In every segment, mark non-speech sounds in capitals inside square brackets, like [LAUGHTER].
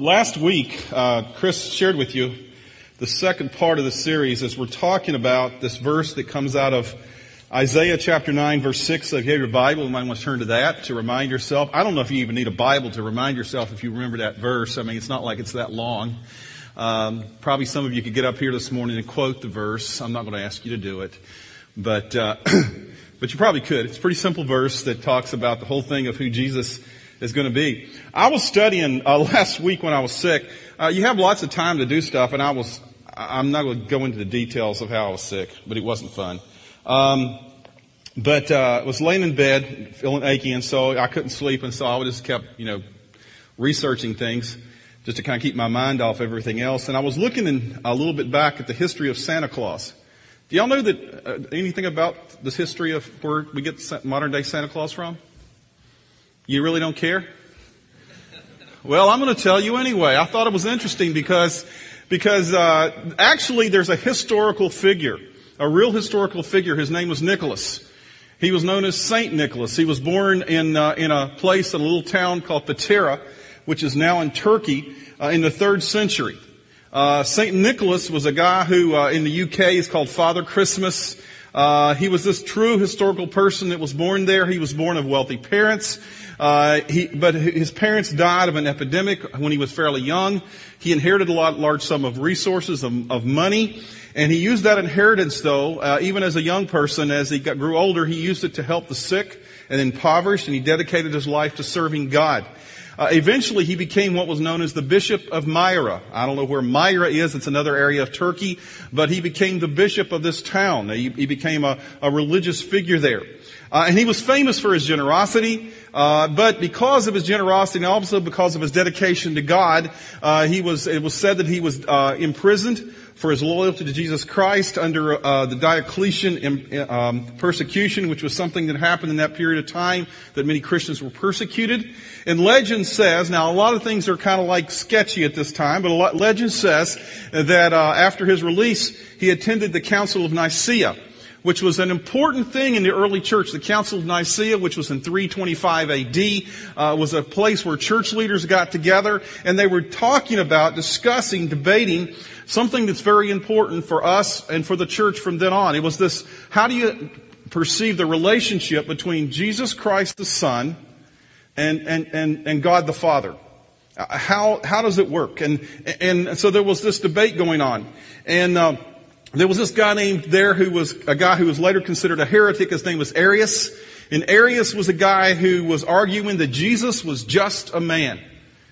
last week, uh, Chris shared with you the second part of the series as we're talking about this verse that comes out of Isaiah chapter 9 verse 6. So if you have your Bible, you might want to turn to that to remind yourself. I don't know if you even need a Bible to remind yourself if you remember that verse. I mean, it's not like it's that long. Um, probably some of you could get up here this morning and quote the verse. I'm not going to ask you to do it, but uh, [CLEARS THROAT] but you probably could. It's a pretty simple verse that talks about the whole thing of who Jesus is going to be. I was studying uh, [LAUGHS] last week when I was sick. Uh, you have lots of time to do stuff, and I was. I'm not going to go into the details of how I was sick, but it wasn't fun. Um, but uh, I was laying in bed, feeling achy, and so I couldn't sleep, and so I just kept, you know, researching things just to kind of keep my mind off everything else. And I was looking in, a little bit back at the history of Santa Claus. Do y'all know that uh, anything about this history of where we get modern day Santa Claus from? You really don't care? Well, I'm going to tell you anyway. I thought it was interesting because because uh, actually there's a historical figure, a real historical figure. His name was Nicholas. He was known as Saint Nicholas. He was born in uh, in a place, in a little town called Patara, which is now in Turkey, uh, in the third century. Uh, Saint Nicholas was a guy who uh, in the UK is called Father Christmas. Uh, he was this true historical person that was born there. He was born of wealthy parents. Uh, he, but his parents died of an epidemic when he was fairly young. He inherited a lot, large sum of resources of, of money, and he used that inheritance, though, uh, even as a young person, as he got, grew older, he used it to help the sick and impoverished, and he dedicated his life to serving God. Uh, eventually, he became what was known as the Bishop of Myra. I don't know where Myra is; it's another area of Turkey, but he became the bishop of this town. He, he became a, a religious figure there. Uh, and he was famous for his generosity, uh, but because of his generosity and also because of his dedication to God, uh, he was. It was said that he was uh, imprisoned for his loyalty to Jesus Christ under uh, the Diocletian um, persecution, which was something that happened in that period of time that many Christians were persecuted. And legend says, now a lot of things are kind of like sketchy at this time, but lot, legend says that uh, after his release, he attended the Council of Nicaea which was an important thing in the early church. The Council of Nicaea, which was in 325 AD, uh, was a place where church leaders got together and they were talking about, discussing, debating something that's very important for us and for the church from then on. It was this, how do you perceive the relationship between Jesus Christ the Son and, and, and, and God the Father? Uh, how, how does it work? And, and so there was this debate going on. And, uh, there was this guy named there who was a guy who was later considered a heretic. His name was Arius. And Arius was a guy who was arguing that Jesus was just a man.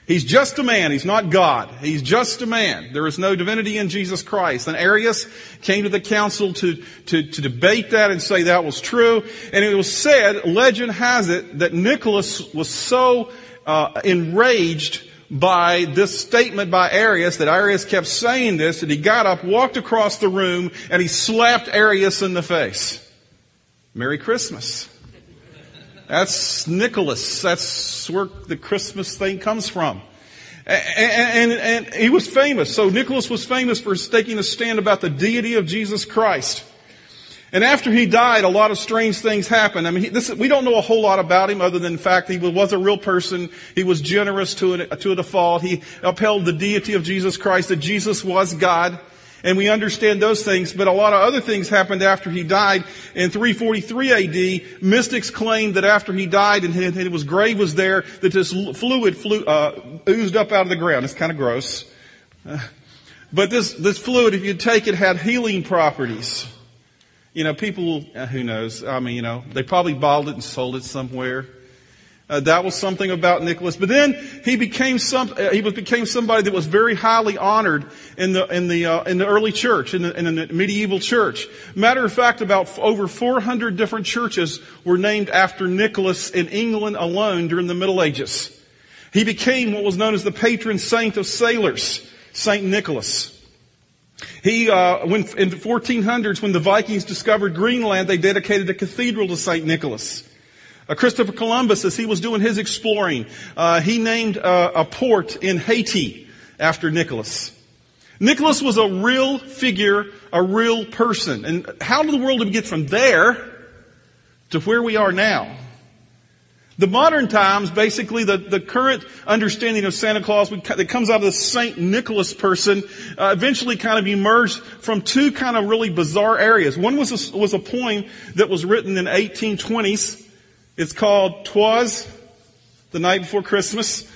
He's just a man. He's not God. He's just a man. There is no divinity in Jesus Christ. And Arius came to the council to, to, to debate that and say that was true. And it was said, legend has it, that Nicholas was so uh, enraged by this statement by Arius that Arius kept saying this and he got up, walked across the room, and he slapped Arius in the face. Merry Christmas. That's Nicholas. That's where the Christmas thing comes from. And, and, and, he was famous. So Nicholas was famous for taking a stand about the deity of Jesus Christ. And after he died, a lot of strange things happened. I mean, he, this, we don't know a whole lot about him other than the fact he was a real person. He was generous to a, to a default. He upheld the deity of Jesus Christ, that Jesus was God. And we understand those things, but a lot of other things happened after he died. In 343 AD, mystics claimed that after he died and his grave was there, that this fluid flew, uh, oozed up out of the ground. It's kind of gross. Uh, but this, this fluid, if you take it, had healing properties. You know, people, uh, who knows? I mean, you know, they probably bottled it and sold it somewhere. Uh, that was something about Nicholas. But then he became some, uh, he became somebody that was very highly honored in the, in the, uh, in the early church, in the, in the medieval church. Matter of fact, about f- over 400 different churches were named after Nicholas in England alone during the Middle Ages. He became what was known as the patron saint of sailors, Saint Nicholas. He, uh, when, in the 1400s, when the Vikings discovered Greenland, they dedicated a cathedral to St. Nicholas. Uh, Christopher Columbus, as he was doing his exploring, uh, he named uh, a port in Haiti after Nicholas. Nicholas was a real figure, a real person. And how in the world did get from there to where we are now? The modern times, basically the, the current understanding of Santa Claus that comes out of the St. Nicholas person, uh, eventually kind of emerged from two kind of really bizarre areas. One was a, was a poem that was written in the 1820s. It's called Twas the Night Before Christmas.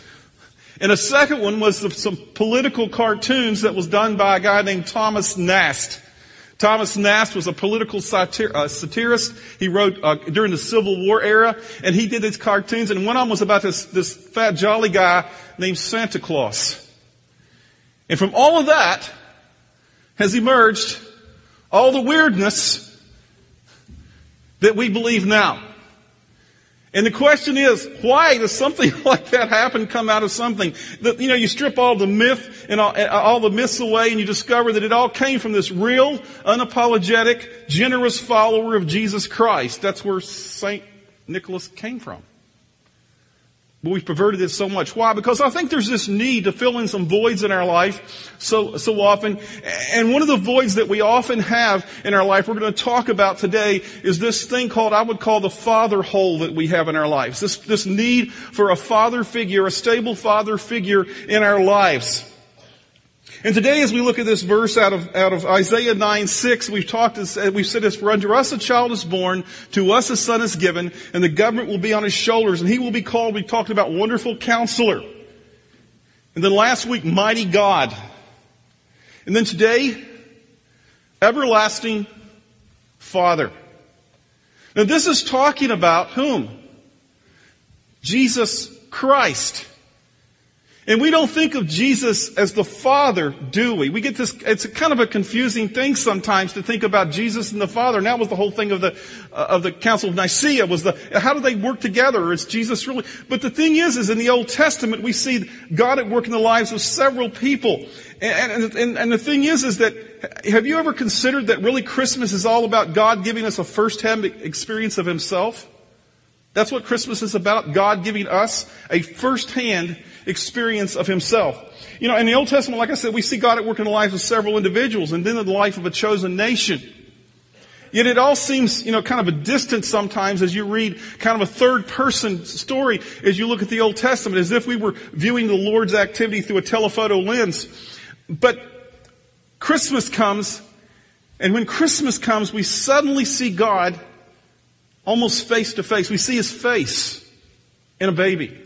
And a second one was the, some political cartoons that was done by a guy named Thomas Nast. Thomas Nast was a political satir- uh, satirist. He wrote uh, during the Civil War era, and he did these cartoons. And one of them was about this, this fat, jolly guy named Santa Claus. And from all of that has emerged all the weirdness that we believe now. And the question is, why does something [LAUGHS] like that happen come out of something? That, you know, you strip all the myth and all, all, the myths away and you discover that it all came from this real, unapologetic, generous follower of Jesus Christ. That's where St. Nicholas came from. But we've perverted it so much. Why? Because I think there's this need to fill in some voids in our life so, so often. And one of the voids that we often have in our life we're going to talk about today is this thing called, I would call the father hole that we have in our lives. This, this need for a father figure, a stable father figure in our lives. And today as we look at this verse out of, out of Isaiah 9, 6, we've talked, uh, we've said this, for unto us a child is born, to us a son is given, and the government will be on his shoulders, and he will be called, we talked about wonderful counselor. And then last week, mighty God. And then today, everlasting Father. Now this is talking about whom? Jesus Christ. And we don't think of Jesus as the Father, do we? We get this, it's kind of a confusing thing sometimes to think about Jesus and the Father. And that was the whole thing of the, uh, of the Council of Nicaea was the, how do they work together? Is Jesus really, but the thing is, is in the Old Testament we see God at work in the lives of several people. And, and, and, and the thing is, is that, have you ever considered that really Christmas is all about God giving us a first-hand experience of Himself? That's what Christmas is about, God giving us a first-hand experience of himself. You know, in the Old Testament, like I said, we see God at work in the lives of several individuals and then in the life of a chosen nation. Yet it all seems, you know, kind of a distance sometimes as you read kind of a third person story as you look at the Old Testament as if we were viewing the Lord's activity through a telephoto lens. But Christmas comes and when Christmas comes, we suddenly see God almost face to face. We see His face in a baby.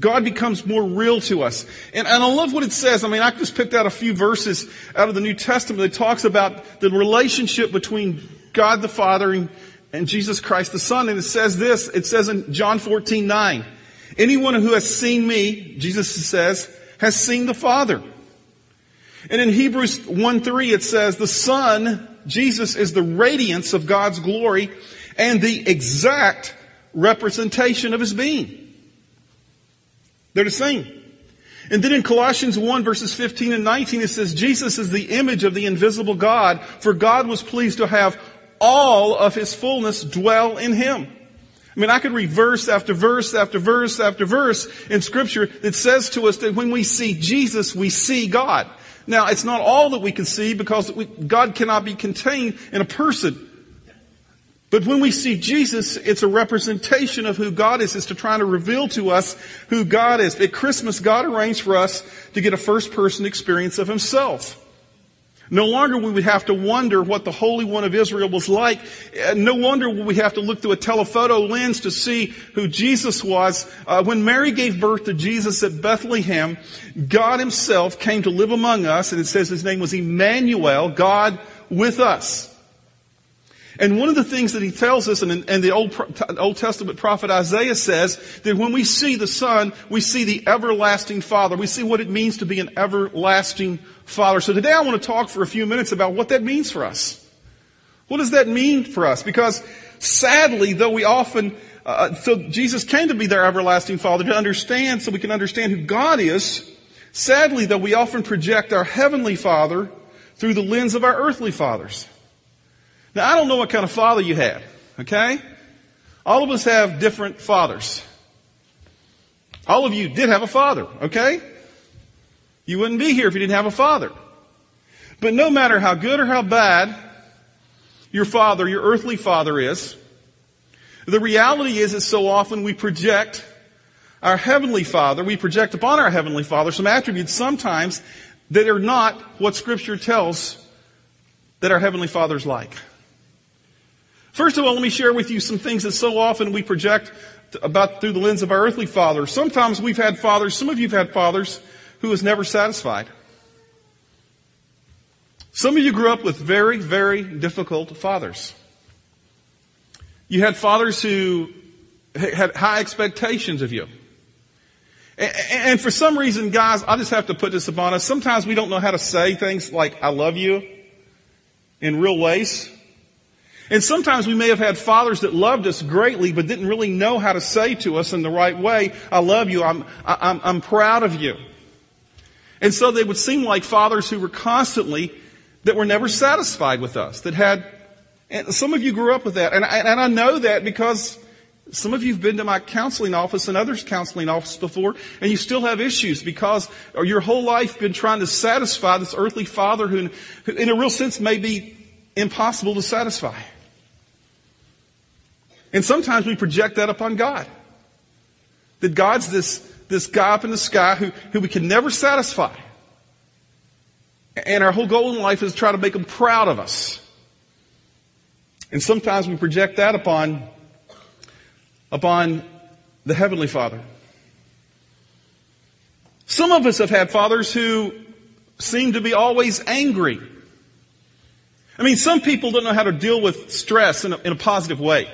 God becomes more real to us. And, and, I love what it says. I mean, I just picked out a few verses out of the New Testament that talks about the relationship between God the Father and, and Jesus Christ the Son. And it says this, it says in John 14, 9, anyone who has seen me, Jesus says, has seen the Father. And in Hebrews 1, 3, it says, the Son, Jesus, is the radiance of God's glory and the exact representation of His being. They're the same. And then in Colossians 1 verses 15 and 19 it says, Jesus is the image of the invisible God, for God was pleased to have all of his fullness dwell in him. I mean, I could read verse after verse after verse after verse in scripture that says to us that when we see Jesus, we see God. Now, it's not all that we can see because we, God cannot be contained in a person. But when we see Jesus, it's a representation of who God is. It's to try to reveal to us who God is. At Christmas, God arranged for us to get a first person experience of Himself. No longer we would have to wonder what the Holy One of Israel was like. No wonder we have to look through a telephoto lens to see who Jesus was. Uh, when Mary gave birth to Jesus at Bethlehem, God Himself came to live among us, and it says His name was Emmanuel, God with us. And one of the things that he tells us, and, and the Old, Old Testament prophet Isaiah says, that when we see the Son, we see the everlasting Father. We see what it means to be an everlasting Father. So today I want to talk for a few minutes about what that means for us. What does that mean for us? Because sadly, though we often, uh, so Jesus came to be their everlasting Father to understand, so we can understand who God is. Sadly, though, we often project our Heavenly Father through the lens of our earthly fathers. Now, I don't know what kind of father you had, okay? All of us have different fathers. All of you did have a father, okay? You wouldn't be here if you didn't have a father. But no matter how good or how bad your father, your earthly father is, The reality is that so often we project our Heavenly Father, we project upon our Heavenly Father some attributes sometimes that are not what Scripture tells that our Heavenly Father's like. First of all, let me share with you some things that so often we project about through the lens of our earthly father. Sometimes we've had fathers, some of you have had fathers who was never satisfied. Some of you grew up with very, very difficult fathers. You had fathers who had high expectations of you. And for some reason, guys, I just have to put this upon us. Sometimes we don't know how to say things like, I love you in real ways. And sometimes we may have had fathers that loved us greatly, but didn't really know how to say to us in the right way, I love you, I'm, I'm, I'm proud of you. And so they would seem like fathers who were constantly, that were never satisfied with us, that had, and some of you grew up with that. And I, and I know that because some of you have been to my counseling office and others' counseling office before, and you still have issues because your whole life been trying to satisfy this earthly father who, who in a real sense may be impossible to satisfy. And sometimes we project that upon God. That God's this, this guy up in the sky who, who we can never satisfy. And our whole goal in life is to try to make him proud of us. And sometimes we project that upon, upon the Heavenly Father. Some of us have had fathers who seem to be always angry. I mean, some people don't know how to deal with stress in a, in a positive way.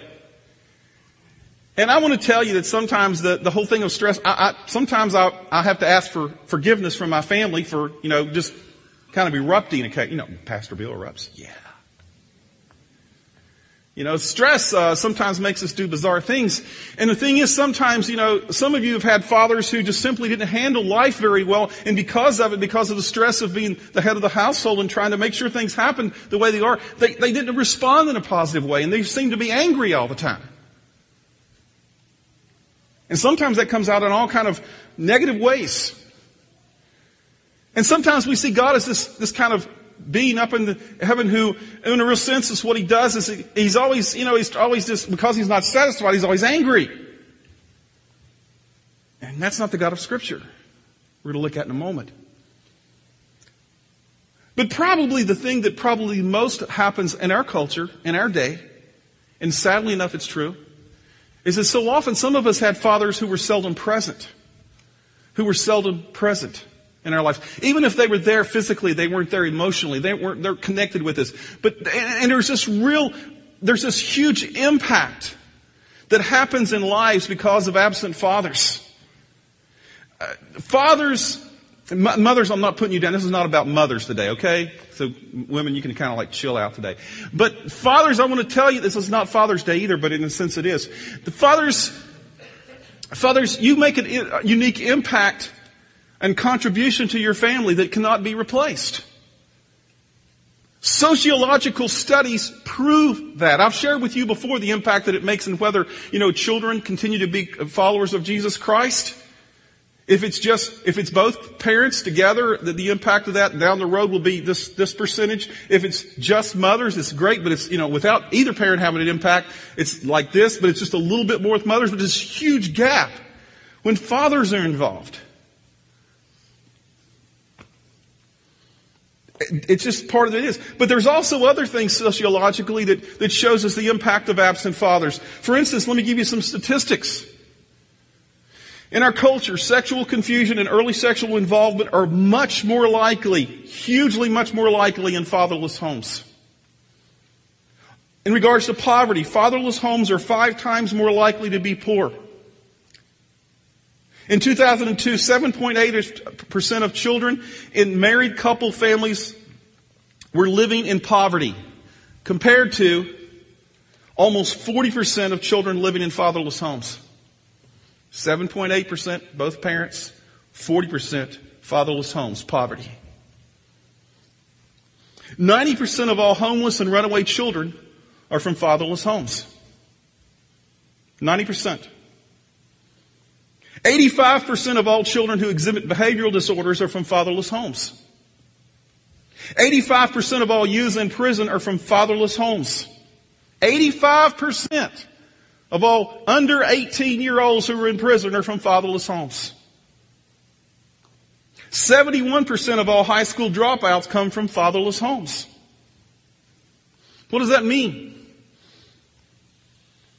And I want to tell you that sometimes the, the whole thing of stress, I, I, sometimes I, I have to ask for forgiveness from my family for, you know, just kind of erupting. You know, Pastor Bill erupts. Yeah. You know, stress uh, sometimes makes us do bizarre things. And the thing is, sometimes, you know, some of you have had fathers who just simply didn't handle life very well, and because of it, because of the stress of being the head of the household and trying to make sure things happen the way they are, they, they didn't respond in a positive way, and they seem to be angry all the time. And sometimes that comes out in all kind of negative ways. And sometimes we see God as this, this kind of being up in heaven who, in a real sense, is what he does is he, he's always, you know, he's always just, because he's not satisfied, he's always angry. And that's not the God of scripture. We're going to look at in a moment. But probably the thing that probably most happens in our culture, in our day, and sadly enough it's true, is that so often some of us had fathers who were seldom present. Who were seldom present in our life. Even if they were there physically, they weren't there emotionally. They weren't, they're connected with us. But, and there's this real, there's this huge impact that happens in lives because of absent fathers. Uh, fathers Mothers, I'm not putting you down. This is not about mothers today, okay? So women, you can kind of like chill out today. But fathers, I want to tell you, this is not Father's Day either, but in a sense it is. The fathers, fathers, you make a uh, unique impact and contribution to your family that cannot be replaced. Sociological studies prove that. I've shared with you before the impact that it makes in whether, you know, children continue to be followers of Jesus Christ. If it's just, if it's both parents together, the, the, impact of that down the road will be this, this percentage. If it's just mothers, it's great, but it's, you know, without either parent having an impact, it's like this, but it's just a little bit more with mothers, but there's a huge gap when fathers are involved. It's just part of it is. But there's also other things sociologically that, that shows us the impact of absent fathers. For instance, let me give you some statistics. In our culture, sexual confusion and early sexual involvement are much more likely, hugely much more likely in fatherless homes. In regards to poverty, fatherless homes are five times more likely to be poor. In 2002, 7.8% of children in married couple families were living in poverty, compared to almost 40% of children living in fatherless homes. 7.8%, both parents, 40% fatherless homes, poverty. 90% of all homeless and runaway children are from fatherless homes. 90%. 85% of all children who exhibit behavioral disorders are from fatherless homes. 85% of all youths in prison are from fatherless homes. 85% of all under 18 year olds who are in prison are from fatherless homes. 71% of all high school dropouts come from fatherless homes. What does that mean?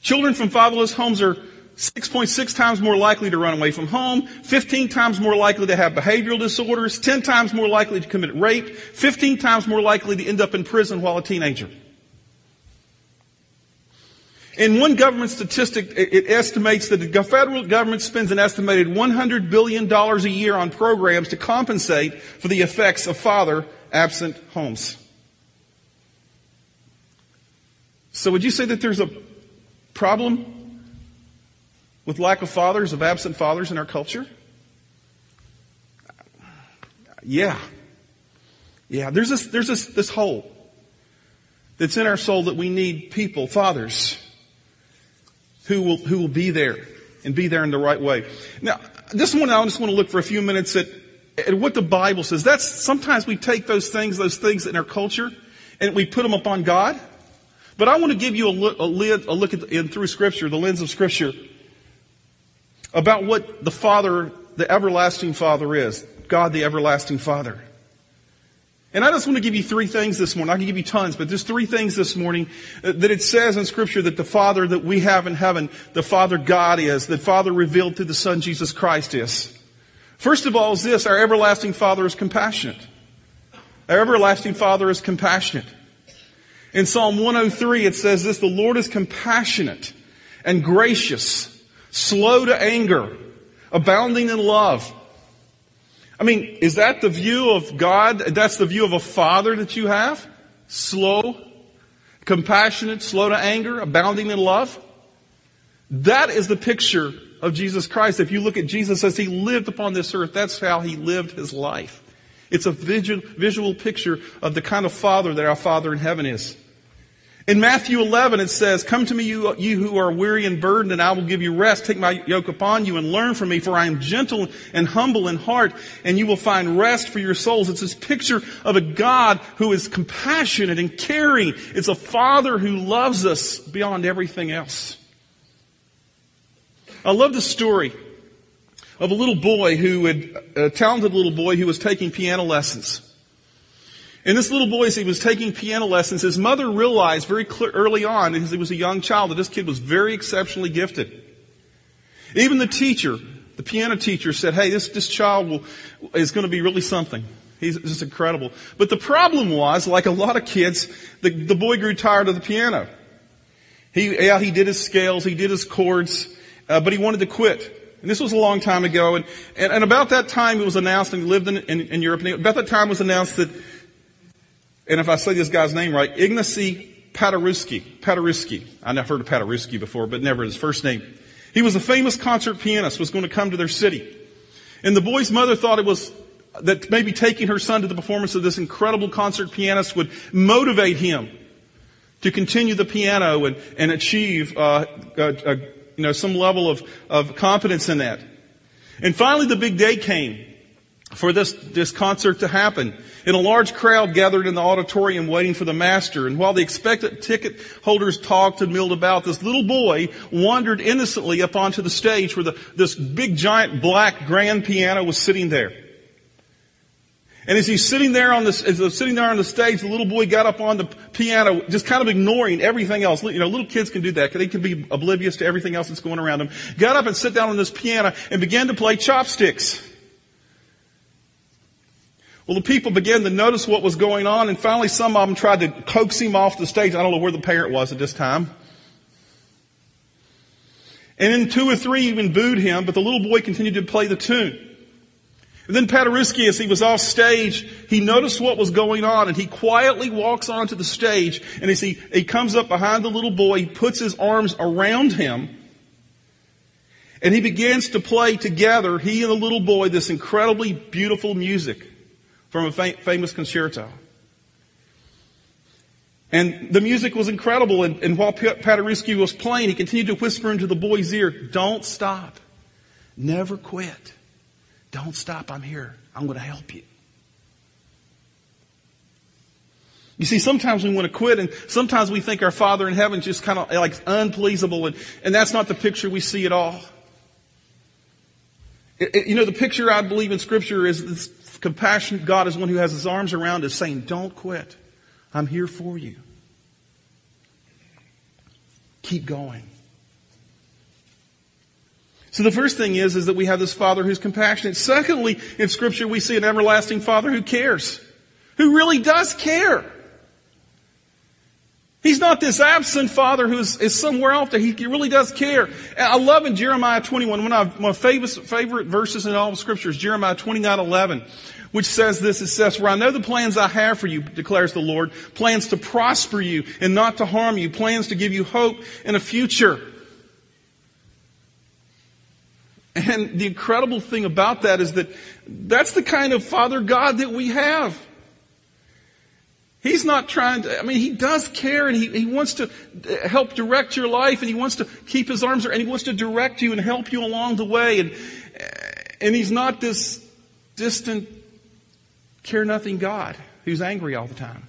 Children from fatherless homes are 6.6 times more likely to run away from home, 15 times more likely to have behavioral disorders, 10 times more likely to commit rape, 15 times more likely to end up in prison while a teenager. In one government statistic, it estimates that the federal government spends an estimated $100 billion a year on programs to compensate for the effects of father absent homes. So would you say that there's a problem with lack of fathers, of absent fathers in our culture? Yeah. Yeah, there's this, there's this, this hole that's in our soul that we need people, fathers, who will, who will be there and be there in the right way. Now, this one, I just want to look for a few minutes at, at what the Bible says. That's, sometimes we take those things, those things in our culture, and we put them upon God. But I want to give you a look, a lid, a look at the, in through Scripture, the lens of Scripture, about what the Father, the everlasting Father is. God, the everlasting Father. And I just want to give you three things this morning. I can give you tons, but there's three things this morning that it says in scripture that the Father that we have in heaven, the Father God is, that Father revealed through the Son Jesus Christ is. First of all is this, our everlasting Father is compassionate. Our everlasting Father is compassionate. In Psalm 103 it says this, the Lord is compassionate and gracious, slow to anger, abounding in love. I mean, is that the view of God? That's the view of a father that you have? Slow, compassionate, slow to anger, abounding in love? That is the picture of Jesus Christ. If you look at Jesus as he lived upon this earth, that's how he lived his life. It's a visual, picture of the kind of father that our Father in heaven is. In Matthew 11 it says, Come to me you, you who are weary and burdened and I will give you rest. Take my yoke upon you and learn from me for I am gentle and humble in heart and you will find rest for your souls. It's this picture of a God who is compassionate and caring. It's a father who loves us beyond everything else. I love the story of a little boy who had, a talented little boy who was taking piano lessons. And this little boy, as he was taking piano lessons, his mother realized very clear, early on, as he was a young child, that this kid was very exceptionally gifted. Even the teacher, the piano teacher said, hey, this, this child will, is going to be really something. He's just incredible. But the problem was, like a lot of kids, the, the boy grew tired of the piano. He, yeah, he did his scales, he did his chords, uh, but he wanted to quit. And this was a long time ago, and, and, and about that time it was announced, and he lived in, in, in Europe, and about that time it was announced that and if I say this guy's name right, Ignacy Paderewski. Paderewski. I never heard of Paderewski before, but never his first name. He was a famous concert pianist, was going to come to their city. And the boy's mother thought it was that maybe taking her son to the performance of this incredible concert pianist would motivate him to continue the piano and, and achieve uh, uh, uh, you know some level of, of competence in that. And finally, the big day came for this, this concert to happen. And a large crowd gathered in the auditorium waiting for the master. And while the expectant ticket holders talked and milled about, this little boy wandered innocently up onto the stage where the, this big giant black grand piano was sitting there. And as he's sitting there on this, as he's sitting there on the stage, the little boy got up on the piano, just kind of ignoring everything else. You know, little kids can do that. They can be oblivious to everything else that's going around them. Got up and sat down on this piano and began to play chopsticks. Well, the people began to notice what was going on, and finally some of them tried to coax him off the stage. I don't know where the parent was at this time. And then two or three even booed him, but the little boy continued to play the tune. And then Paderewski, as he was off stage, he noticed what was going on and he quietly walks onto the stage and as he, he comes up behind the little boy, he puts his arms around him and he begins to play together, he and the little boy, this incredibly beautiful music from a fam- famous concerto. And the music was incredible, and, and while Paderewski was playing, he continued to whisper into the boy's ear, don't stop. Never quit. Don't stop. I'm here. I'm going to help you. You see, sometimes we want to quit and sometimes we think our Father in heaven just kind of like unpleasable and, and that's not the picture we see at all. It, it, you know, the picture I believe in scripture is this compassionate God is one who has his arms around us saying, don't quit. I'm here for you. Keep going. So the first thing is, is that we have this Father who's compassionate. Secondly, in scripture we see an everlasting Father who cares. Who really does care. He's not this absent father who is, somewhere out there. He, really does care. I love in Jeremiah 21, one of my favorite, favorite verses in all of scripture is Jeremiah 29, 11, which says this, it says, for I know the plans I have for you, declares the Lord, plans to prosper you and not to harm you, plans to give you hope and a future. And the incredible thing about that is that that's the kind of Father God that we have. He's not trying to, I mean, he does care and he, he wants to help direct your life and he wants to keep his arms and he wants to direct you and help you along the way. And, and he's not this distant, care nothing God who's angry all the time.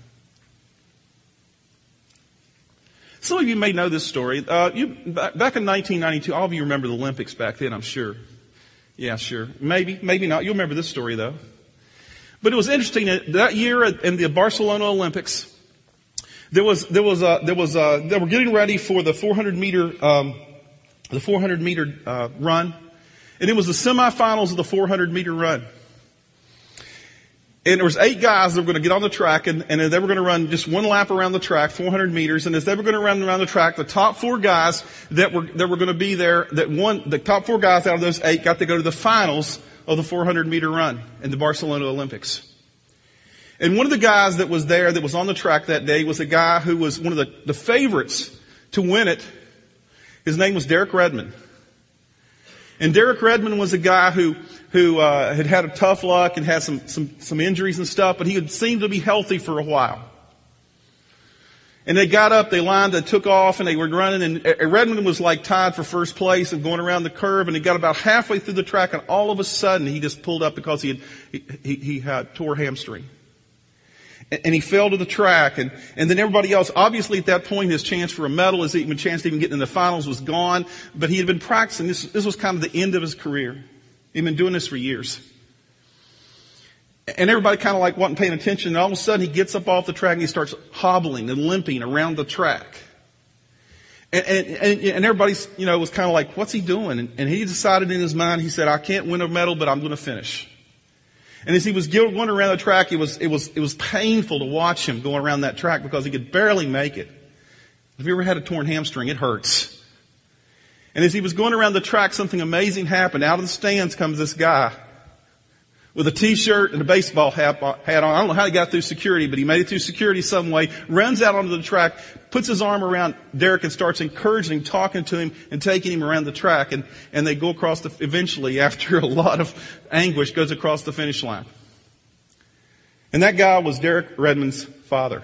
Some of you may know this story. Uh, you, back in 1992, all of you remember the Olympics back then, I'm sure. Yeah, sure. Maybe, maybe not. You'll remember this story though. But it was interesting that year in the Barcelona Olympics, there was there was a, there was a, they were getting ready for the 400 meter um, the 400 meter uh, run, and it was the semifinals of the 400 meter run. And there was eight guys that were going to get on the track and, and they were going to run just one lap around the track, 400 meters. And as they were going to run around the track, the top four guys that were, that were going to be there, that one, the top four guys out of those eight got to go to the finals of the 400 meter run in the Barcelona Olympics. And one of the guys that was there that was on the track that day was a guy who was one of the, the favorites to win it. His name was Derek Redmond. And Derek Redmond was a guy who, who, uh, had had a tough luck and had some, some, some injuries and stuff, but he had seemed to be healthy for a while. And they got up, they lined, they took off, and they were running, and Redmond was like tied for first place and going around the curve, and he got about halfway through the track, and all of a sudden he just pulled up because he had, he, he, he had tore hamstring. And he fell to the track, and, and then everybody else, obviously at that point his chance for a medal, his even chance to even get in the finals was gone, but he had been practicing. This, this was kind of the end of his career. He'd been doing this for years. And everybody kind of like wasn't paying attention. And all of a sudden he gets up off the track and he starts hobbling and limping around the track. And, and, and everybody's, you know, was kind of like, what's he doing? And, and he decided in his mind, he said, I can't win a medal, but I'm going to finish. And as he was going around the track, it was, it was, it was painful to watch him going around that track because he could barely make it. Have you ever had a torn hamstring? It hurts. And as he was going around the track, something amazing happened. Out of the stands comes this guy with a t-shirt and a baseball hat on. I don't know how he got through security, but he made it through security some way, runs out onto the track, puts his arm around Derek and starts encouraging, talking to him and taking him around the track. And, and they go across the, eventually after a lot of anguish, goes across the finish line. And that guy was Derek Redmond's father.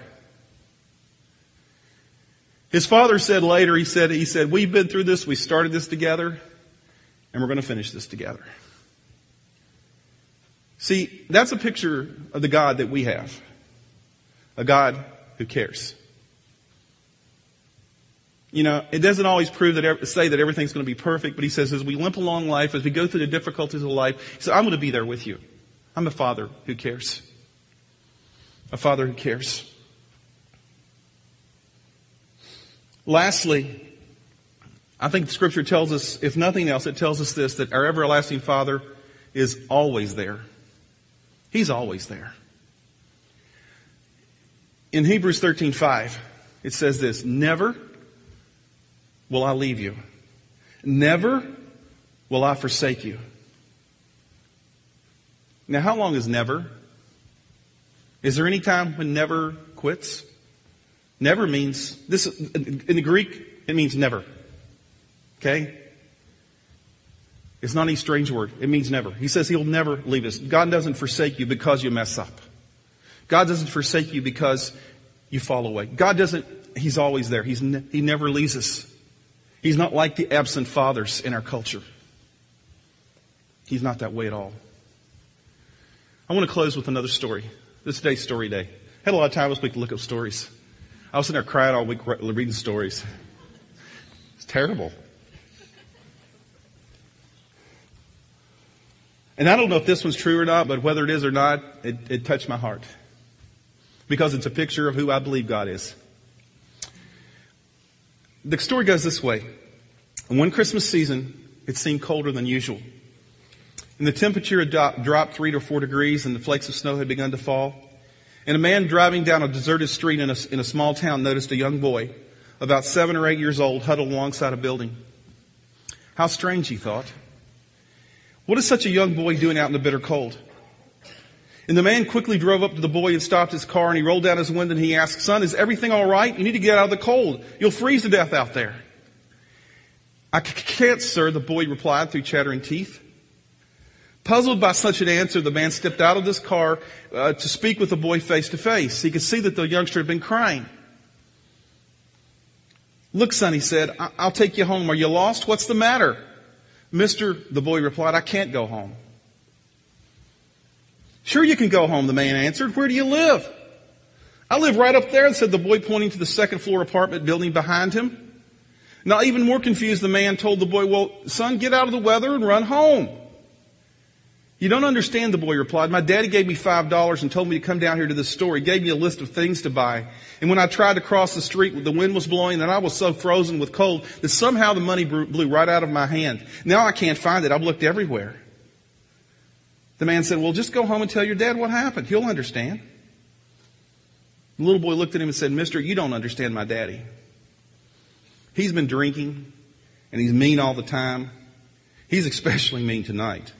His father said later, he said, he said, we've been through this, we started this together, and we're going to finish this together. See, that's a picture of the God that we have. A God who cares. You know, it doesn't always prove that, say that everything's going to be perfect, but he says as we limp along life, as we go through the difficulties of life, he says, I'm going to be there with you. I'm a father who cares. A father who cares. Lastly, I think the scripture tells us, if nothing else, it tells us this, that our everlasting father is always there. He's always there. In Hebrews 13:5, it says this, "Never will I leave you. Never will I forsake you." Now, how long is never? Is there any time when never quits? Never means this in the Greek it means never. Okay? It's not any strange word. It means never. He says he'll never leave us. God doesn't forsake you because you mess up. God doesn't forsake you because you fall away. God doesn't, He's always there. He's ne- he never leaves us. He's not like the absent fathers in our culture. He's not that way at all. I want to close with another story. This day's story day. Had a lot of time this week to look up stories. I was sitting there crying all week reading stories. It's terrible. And I don't know if this one's true or not, but whether it is or not, it, it touched my heart. Because it's a picture of who I believe God is. The story goes this way. One Christmas season, it seemed colder than usual. And the temperature had dropped three to four degrees and the flakes of snow had begun to fall. And a man driving down a deserted street in a, in a small town noticed a young boy, about seven or eight years old, huddled alongside a building. How strange, he thought. What is such a young boy doing out in the bitter cold? And the man quickly drove up to the boy and stopped his car and he rolled down his window and he asked, son, is everything all right? You need to get out of the cold. You'll freeze to death out there. I can't, sir, the boy replied through chattering teeth. Puzzled by such an answer, the man stepped out of his car uh, to speak with the boy face to face. He could see that the youngster had been crying. Look, son, he said, I'll take you home. Are you lost? What's the matter? Mister, the boy replied, I can't go home. Sure you can go home, the man answered. Where do you live? I live right up there, said the boy pointing to the second floor apartment building behind him. Now even more confused, the man told the boy, well, son, get out of the weather and run home. You don't understand, the boy replied. My daddy gave me five dollars and told me to come down here to this store. He gave me a list of things to buy. And when I tried to cross the street, the wind was blowing and I was so frozen with cold that somehow the money blew right out of my hand. Now I can't find it. I've looked everywhere. The man said, well, just go home and tell your dad what happened. He'll understand. The little boy looked at him and said, mister, you don't understand my daddy. He's been drinking and he's mean all the time. He's especially mean tonight.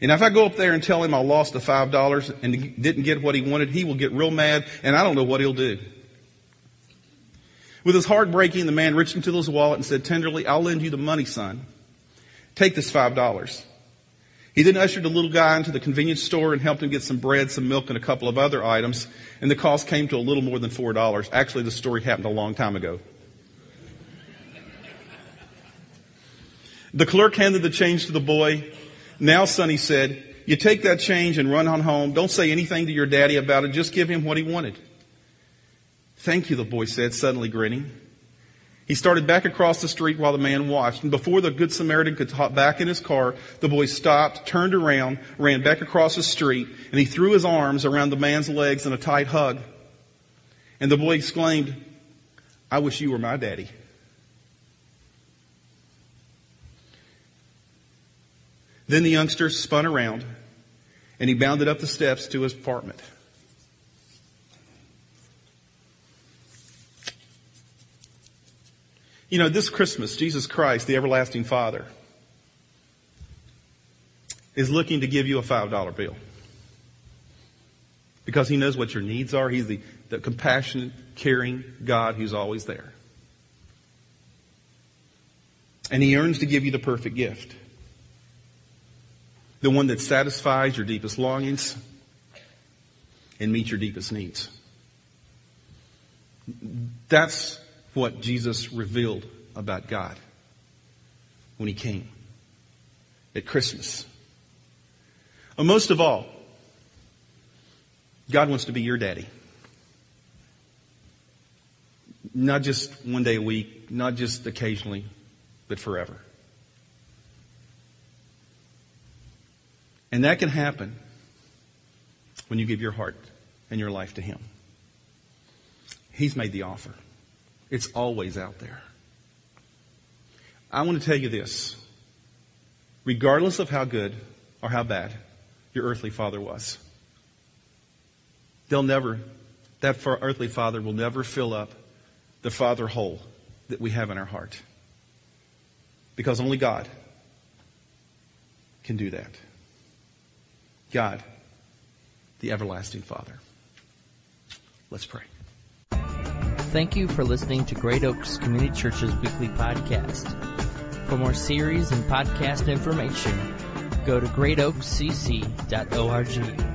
And if I go up there and tell him I lost the five dollars and didn't get what he wanted, he will get real mad and I don't know what he'll do. With his heart breaking, the man reached into his wallet and said tenderly, I'll lend you the money, son. Take this five dollars. He then ushered the little guy into the convenience store and helped him get some bread, some milk, and a couple of other items. And the cost came to a little more than four dollars. Actually, the story happened a long time ago. The clerk handed the change to the boy now, Sonny said, you take that change and run on home. Don't say anything to your daddy about it. Just give him what he wanted. Thank you, the boy said, suddenly grinning. He started back across the street while the man watched. And before the good Samaritan could hop back in his car, the boy stopped, turned around, ran back across the street, and he threw his arms around the man's legs in a tight hug. And the boy exclaimed, I wish you were my daddy. Then the youngster spun around and he bounded up the steps to his apartment. You know, this Christmas, Jesus Christ, the everlasting Father, is looking to give you a $5 bill. Because he knows what your needs are. He's the, the compassionate, caring God who's always there. And he yearns to give you the perfect gift the one that satisfies your deepest longings and meets your deepest needs. That's what Jesus revealed about God when he came at Christmas. And most of all, God wants to be your daddy. Not just one day a week, not just occasionally, but forever. And that can happen when you give your heart and your life to Him. He's made the offer. It's always out there. I want to tell you this. Regardless of how good or how bad your earthly father was, they'll never, that earthly father will never fill up the father hole that we have in our heart. Because only God can do that. God, the everlasting Father. Let's pray. Thank you for listening to Great Oaks Community Church's weekly podcast. For more series and podcast information, go to greatoakscc.org.